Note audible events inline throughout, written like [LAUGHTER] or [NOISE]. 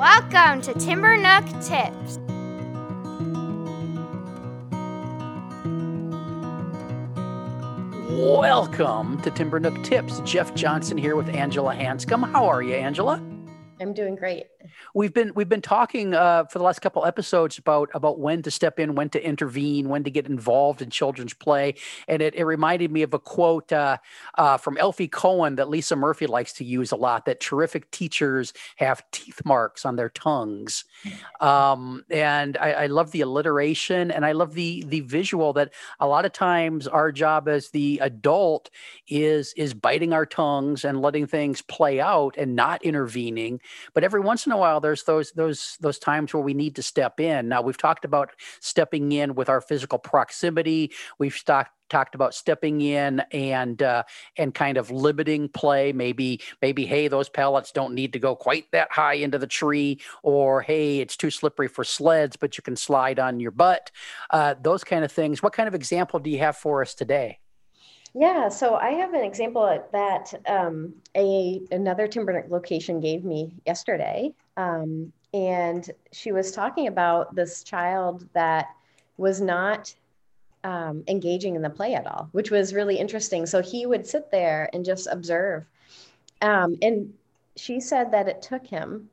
Welcome to Timber Nook Tips. Welcome to Timber Nook Tips. Jeff Johnson here with Angela Hanscom. How are you, Angela? I'm doing great. We've been we've been talking uh, for the last couple episodes about about when to step in, when to intervene, when to get involved in children's play, and it, it reminded me of a quote uh, uh, from Alfie Kohn that Lisa Murphy likes to use a lot. That terrific teachers have teeth marks on their tongues, um, and I, I love the alliteration, and I love the the visual that a lot of times our job as the adult is is biting our tongues and letting things play out and not intervening but every once in a while, there's those those those times where we need to step in. Now we've talked about stepping in with our physical proximity. We've talked talked about stepping in and uh, and kind of limiting play. Maybe maybe hey, those pallets don't need to go quite that high into the tree, or hey, it's too slippery for sleds, but you can slide on your butt. Uh, those kind of things. What kind of example do you have for us today? Yeah, so I have an example that um, a another timber location gave me yesterday, um, and she was talking about this child that was not um, engaging in the play at all, which was really interesting. So he would sit there and just observe, um, and she said that it took him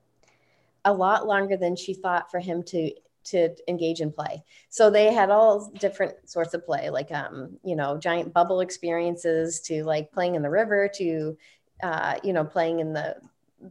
a lot longer than she thought for him to to engage in play. So they had all different sorts of play, like um, you know, giant bubble experiences to like playing in the river to uh, you know, playing in the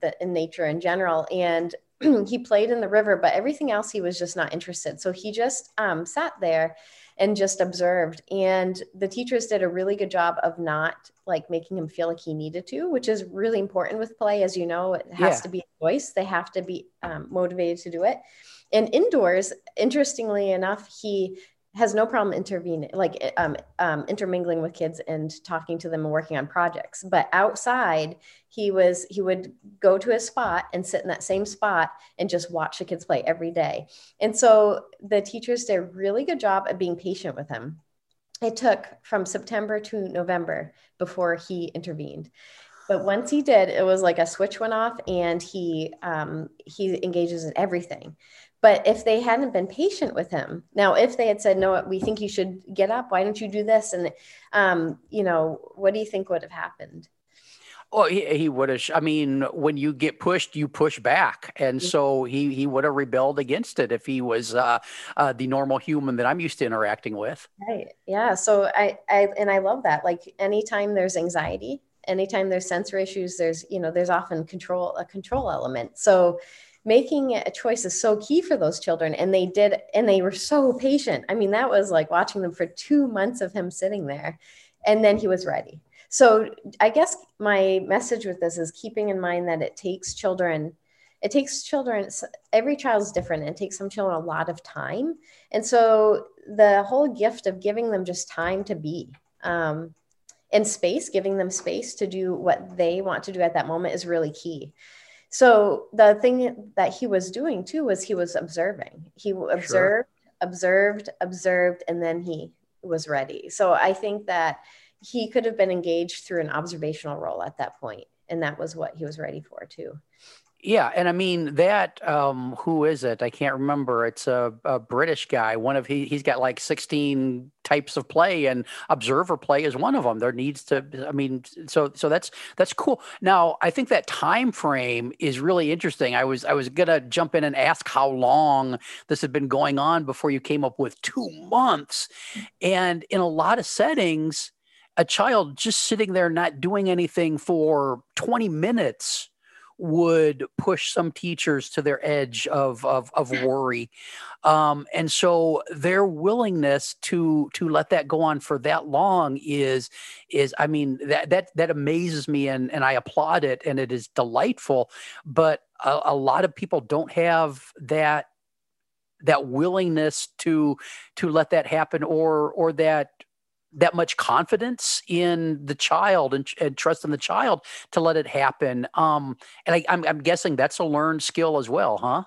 the in nature in general. And [CLEARS THROAT] he played in the river, but everything else he was just not interested. So he just um, sat there and just observed. And the teachers did a really good job of not like making him feel like he needed to, which is really important with play. As you know, it has yeah. to be a choice. They have to be um, motivated to do it. And indoors, interestingly enough, he has no problem intervening, like um, um, intermingling with kids and talking to them and working on projects. But outside, he was he would go to his spot and sit in that same spot and just watch the kids play every day. And so the teachers did a really good job of being patient with him. It took from September to November before he intervened. But once he did, it was like a switch went off, and he um, he engages in everything. But if they hadn't been patient with him, now if they had said, "No, we think you should get up. Why don't you do this?" and um, you know, what do you think would have happened? Well, he, he would have. I mean, when you get pushed, you push back, and mm-hmm. so he he would have rebelled against it if he was uh, uh, the normal human that I'm used to interacting with. Right. Yeah. So I I and I love that. Like anytime there's anxiety, anytime there's sensor issues, there's you know there's often control a control element. So making a choice is so key for those children and they did and they were so patient. I mean that was like watching them for two months of him sitting there and then he was ready. So i guess my message with this is keeping in mind that it takes children it takes children every child is different and takes some children a lot of time. And so the whole gift of giving them just time to be um, and space giving them space to do what they want to do at that moment is really key so the thing that he was doing too was he was observing. He observed, sure. observed, observed, and then he was ready. So I think that he could have been engaged through an observational role at that point, and that was what he was ready for too. Yeah, and I mean that. Um, who is it? I can't remember. It's a, a British guy. One of he he's got like sixteen types of play, and observer play is one of them. There needs to. I mean, so so that's that's cool. Now I think that time frame is really interesting. I was I was gonna jump in and ask how long this had been going on before you came up with two months, and in a lot of settings, a child just sitting there not doing anything for twenty minutes would push some teachers to their edge of of, of worry. Um, and so their willingness to to let that go on for that long is is i mean that that that amazes me and and i applaud it and it is delightful. But a, a lot of people don't have that that willingness to to let that happen or or that that much confidence in the child and, and, trust in the child to let it happen. Um, and I, I'm, I'm guessing that's a learned skill as well, huh?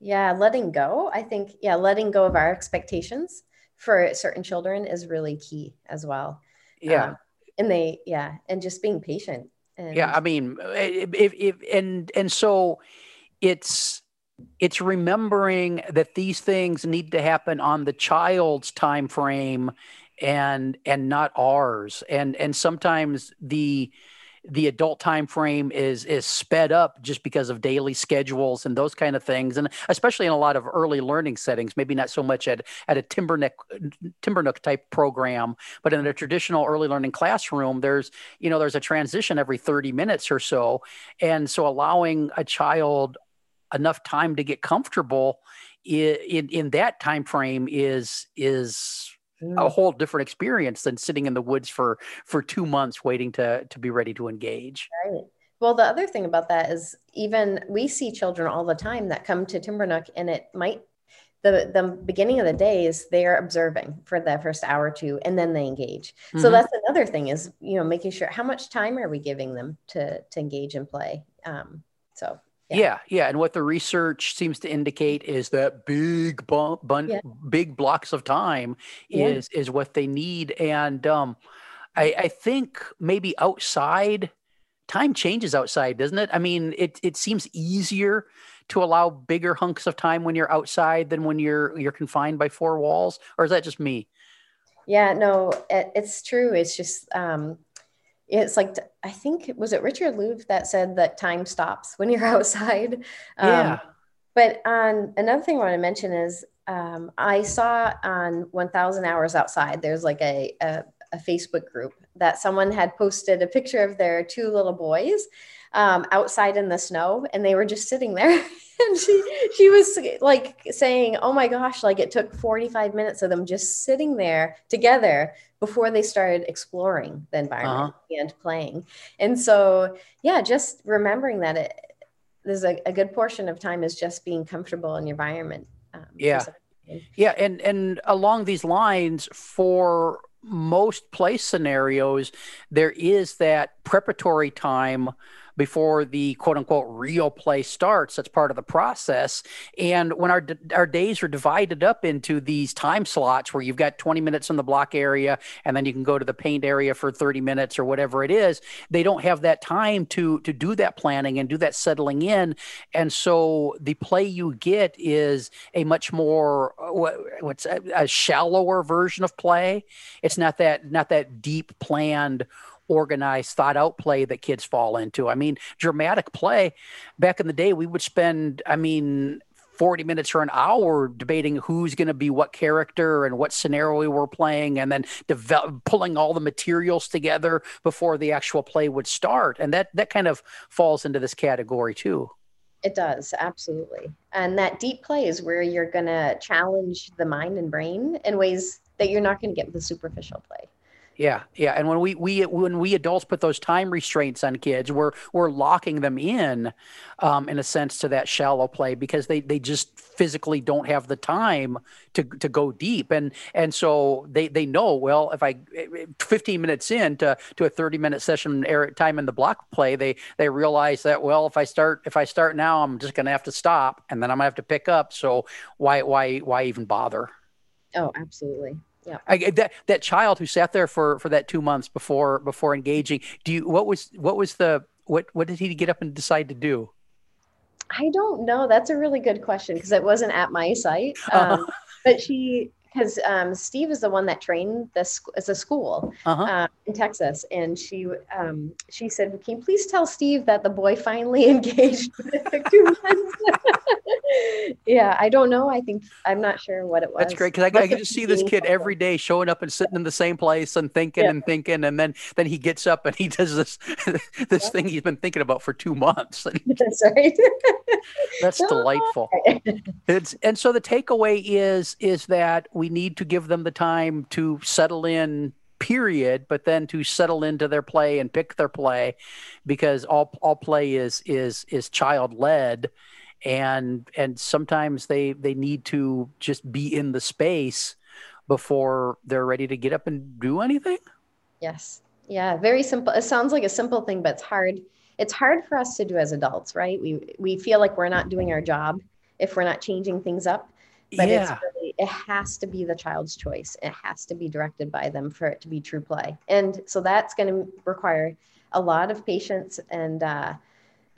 Yeah, letting go. I think, yeah, letting go of our expectations for certain children is really key as well. Yeah. Um, and they, yeah, and just being patient. And, yeah, I mean, if, if and and so it's it's remembering that these things need to happen on the child's time frame and and not ours. And and sometimes the the adult time frame is is sped up just because of daily schedules and those kind of things. And especially in a lot of early learning settings maybe not so much at at a timbernook timbernook type program but in a traditional early learning classroom there's you know there's a transition every 30 minutes or so. And so allowing a child enough time to get comfortable in in, in that time frame is is a whole different experience than sitting in the woods for for two months waiting to to be ready to engage. Right. Well the other thing about that is even we see children all the time that come to timbernook and it might the the beginning of the day is they're observing for the first hour or two and then they engage. Mm-hmm. so that's another thing is you know making sure how much time are we giving them to to engage and play? Um, so yeah. yeah. yeah, And what the research seems to indicate is that big bump, bun- yeah. big blocks of time yeah. is is what they need. And um, I, I think maybe outside, time changes outside, doesn't it? I mean, it it seems easier to allow bigger hunks of time when you're outside than when you're you're confined by four walls, or is that just me? Yeah, no, it, it's true. It's just um, it's like I think was it Richard Louv that said that time stops when you're [LAUGHS] outside. Yeah. Um, but on another thing I want to mention is um, I saw on 1,000 Hours Outside. There's like a, a a Facebook group that someone had posted a picture of their two little boys um, outside in the snow, and they were just sitting there. [LAUGHS] and she she was like saying, "Oh my gosh!" Like it took 45 minutes of them just sitting there together before they started exploring the environment uh-huh. and playing. And so, yeah, just remembering that it there's a, a, good portion of time is just being comfortable in your environment. Um, yeah. Yeah. And, and along these lines for most place scenarios, there is that preparatory time before the quote unquote real play starts. That's part of the process. And when our our days are divided up into these time slots where you've got 20 minutes in the block area and then you can go to the paint area for 30 minutes or whatever it is, they don't have that time to to do that planning and do that settling in. And so the play you get is a much more uh, what's a, a shallower version of play. It's not that not that deep planned organized, thought out play that kids fall into. I mean, dramatic play. Back in the day, we would spend, I mean, 40 minutes or an hour debating who's going to be what character and what scenario we were playing and then develop, pulling all the materials together before the actual play would start and that that kind of falls into this category too it does absolutely and that deep play is where you're going to challenge the mind and brain in ways that you're not going to get with the superficial play yeah, yeah. And when we we when we adults put those time restraints on kids, we're we're locking them in, um, in a sense, to that shallow play because they they just physically don't have the time to to go deep. And and so they they know well if I 15 minutes in to to a 30 minute session time in the block play, they they realize that well if I start if I start now, I'm just to have to stop and then I'm to have to pick up. So why why why even bother? Oh, absolutely. Yeah. I, that that child who sat there for for that two months before before engaging. Do you what was what was the what what did he get up and decide to do? I don't know. That's a really good question because it wasn't at my site. [LAUGHS] Um, uh-huh. But she because um, Steve is the one that trained this as a school uh-huh. uh, in Texas, and she um, she said, "Can you please tell Steve that the boy finally [LAUGHS] engaged?" two months. [LAUGHS] yeah, I don't know. I think I'm not sure what it was. That's great because I, I get to see this kid every day showing up and sitting in the same place and thinking yeah. and thinking, and then then he gets up and he does this [LAUGHS] this yeah. thing he's been thinking about for two months. [LAUGHS] That's right. [LAUGHS] That's delightful. It's, and so the takeaway is is that we need to give them the time to settle in period but then to settle into their play and pick their play because all all play is is is child led and and sometimes they they need to just be in the space before they're ready to get up and do anything? Yes. Yeah very simple it sounds like a simple thing but it's hard it's hard for us to do as adults right? We we feel like we're not doing our job if we're not changing things up but yeah. it's really it has to be the child's choice. It has to be directed by them for it to be true play. And so that's going to require a lot of patience and uh,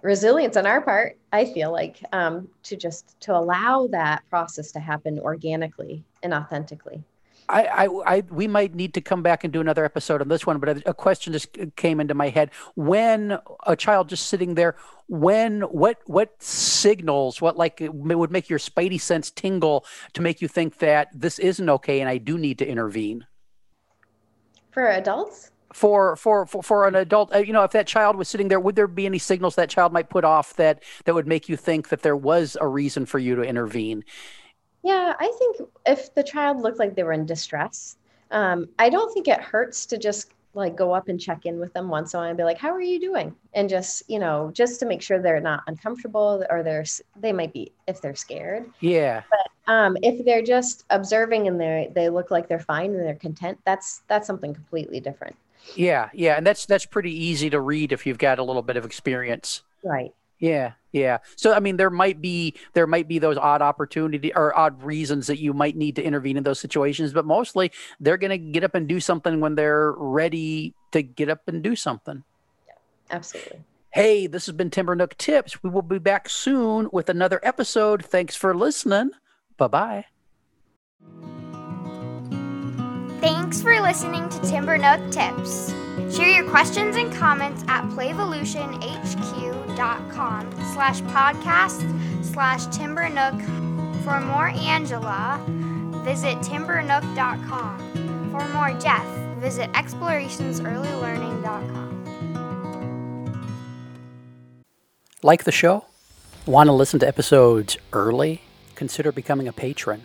resilience on our part i feel like um, to just to allow that process to happen organically and authentically I, I, I, we might need to come back and do another episode on this one, but a, a, question just came into my head. When a child just sitting there, when, what, what signals, what like would make your spidey sense tingle to make you think that this isn't okay and I do need to intervene? For adults? For, for for for an adult, uh, you know, if that child was sitting there, would there be any signals that child might put off that that would make you think that there was a reason for you to intervene? Yeah, I think if the child looked like they were in distress, um, I don't think it hurts to just like go up and check in with them once in a while and be like, "How are you doing?" And just you know, just to make sure they're not uncomfortable or they're they might be if they're scared. Yeah. But um, if they're just observing and they they look like they're fine and they're content, that's that's something completely different. Yeah, yeah, and that's that's pretty easy to read if you've got a little bit of experience. Right. Yeah, yeah. So I mean, there might be there might be those odd opportunity or odd reasons that you might need to intervene in those situations, but mostly they're going to get up and do something when they're ready to get up and do something. Yeah, absolutely. Hey, this has been Timber Nook Tips. We will be back soon with another episode. Thanks for listening. Bye bye. Thanks for listening to Timber Nook Tips. Share your questions and comments at playvolutionhq.com slash podcast slash timbernook. For more Angela, visit timbernook.com. For more Jeff, visit explorationsearlylearning.com. Like the show? Want to listen to episodes early? Consider becoming a patron.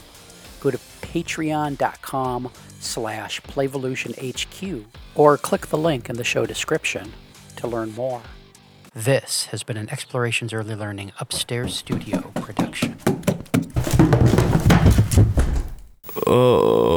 Go to patreon.com slash playvolutionhq or click the link in the show description to learn more. This has been an Explorations Early Learning Upstairs Studio production. Oh.